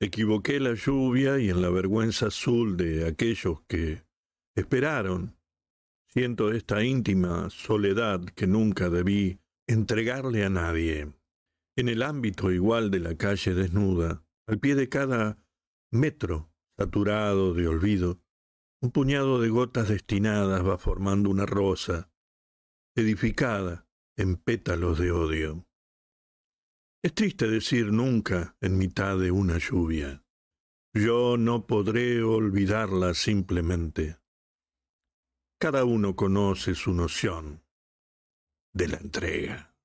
Equivoqué la lluvia y en la vergüenza azul de aquellos que esperaron. Siento esta íntima soledad que nunca debí entregarle a nadie. En el ámbito igual de la calle desnuda, al pie de cada metro saturado de olvido, un puñado de gotas destinadas va formando una rosa, edificada en pétalos de odio. Es triste decir nunca en mitad de una lluvia. Yo no podré olvidarla simplemente. Cada uno conoce su noción de la entrega.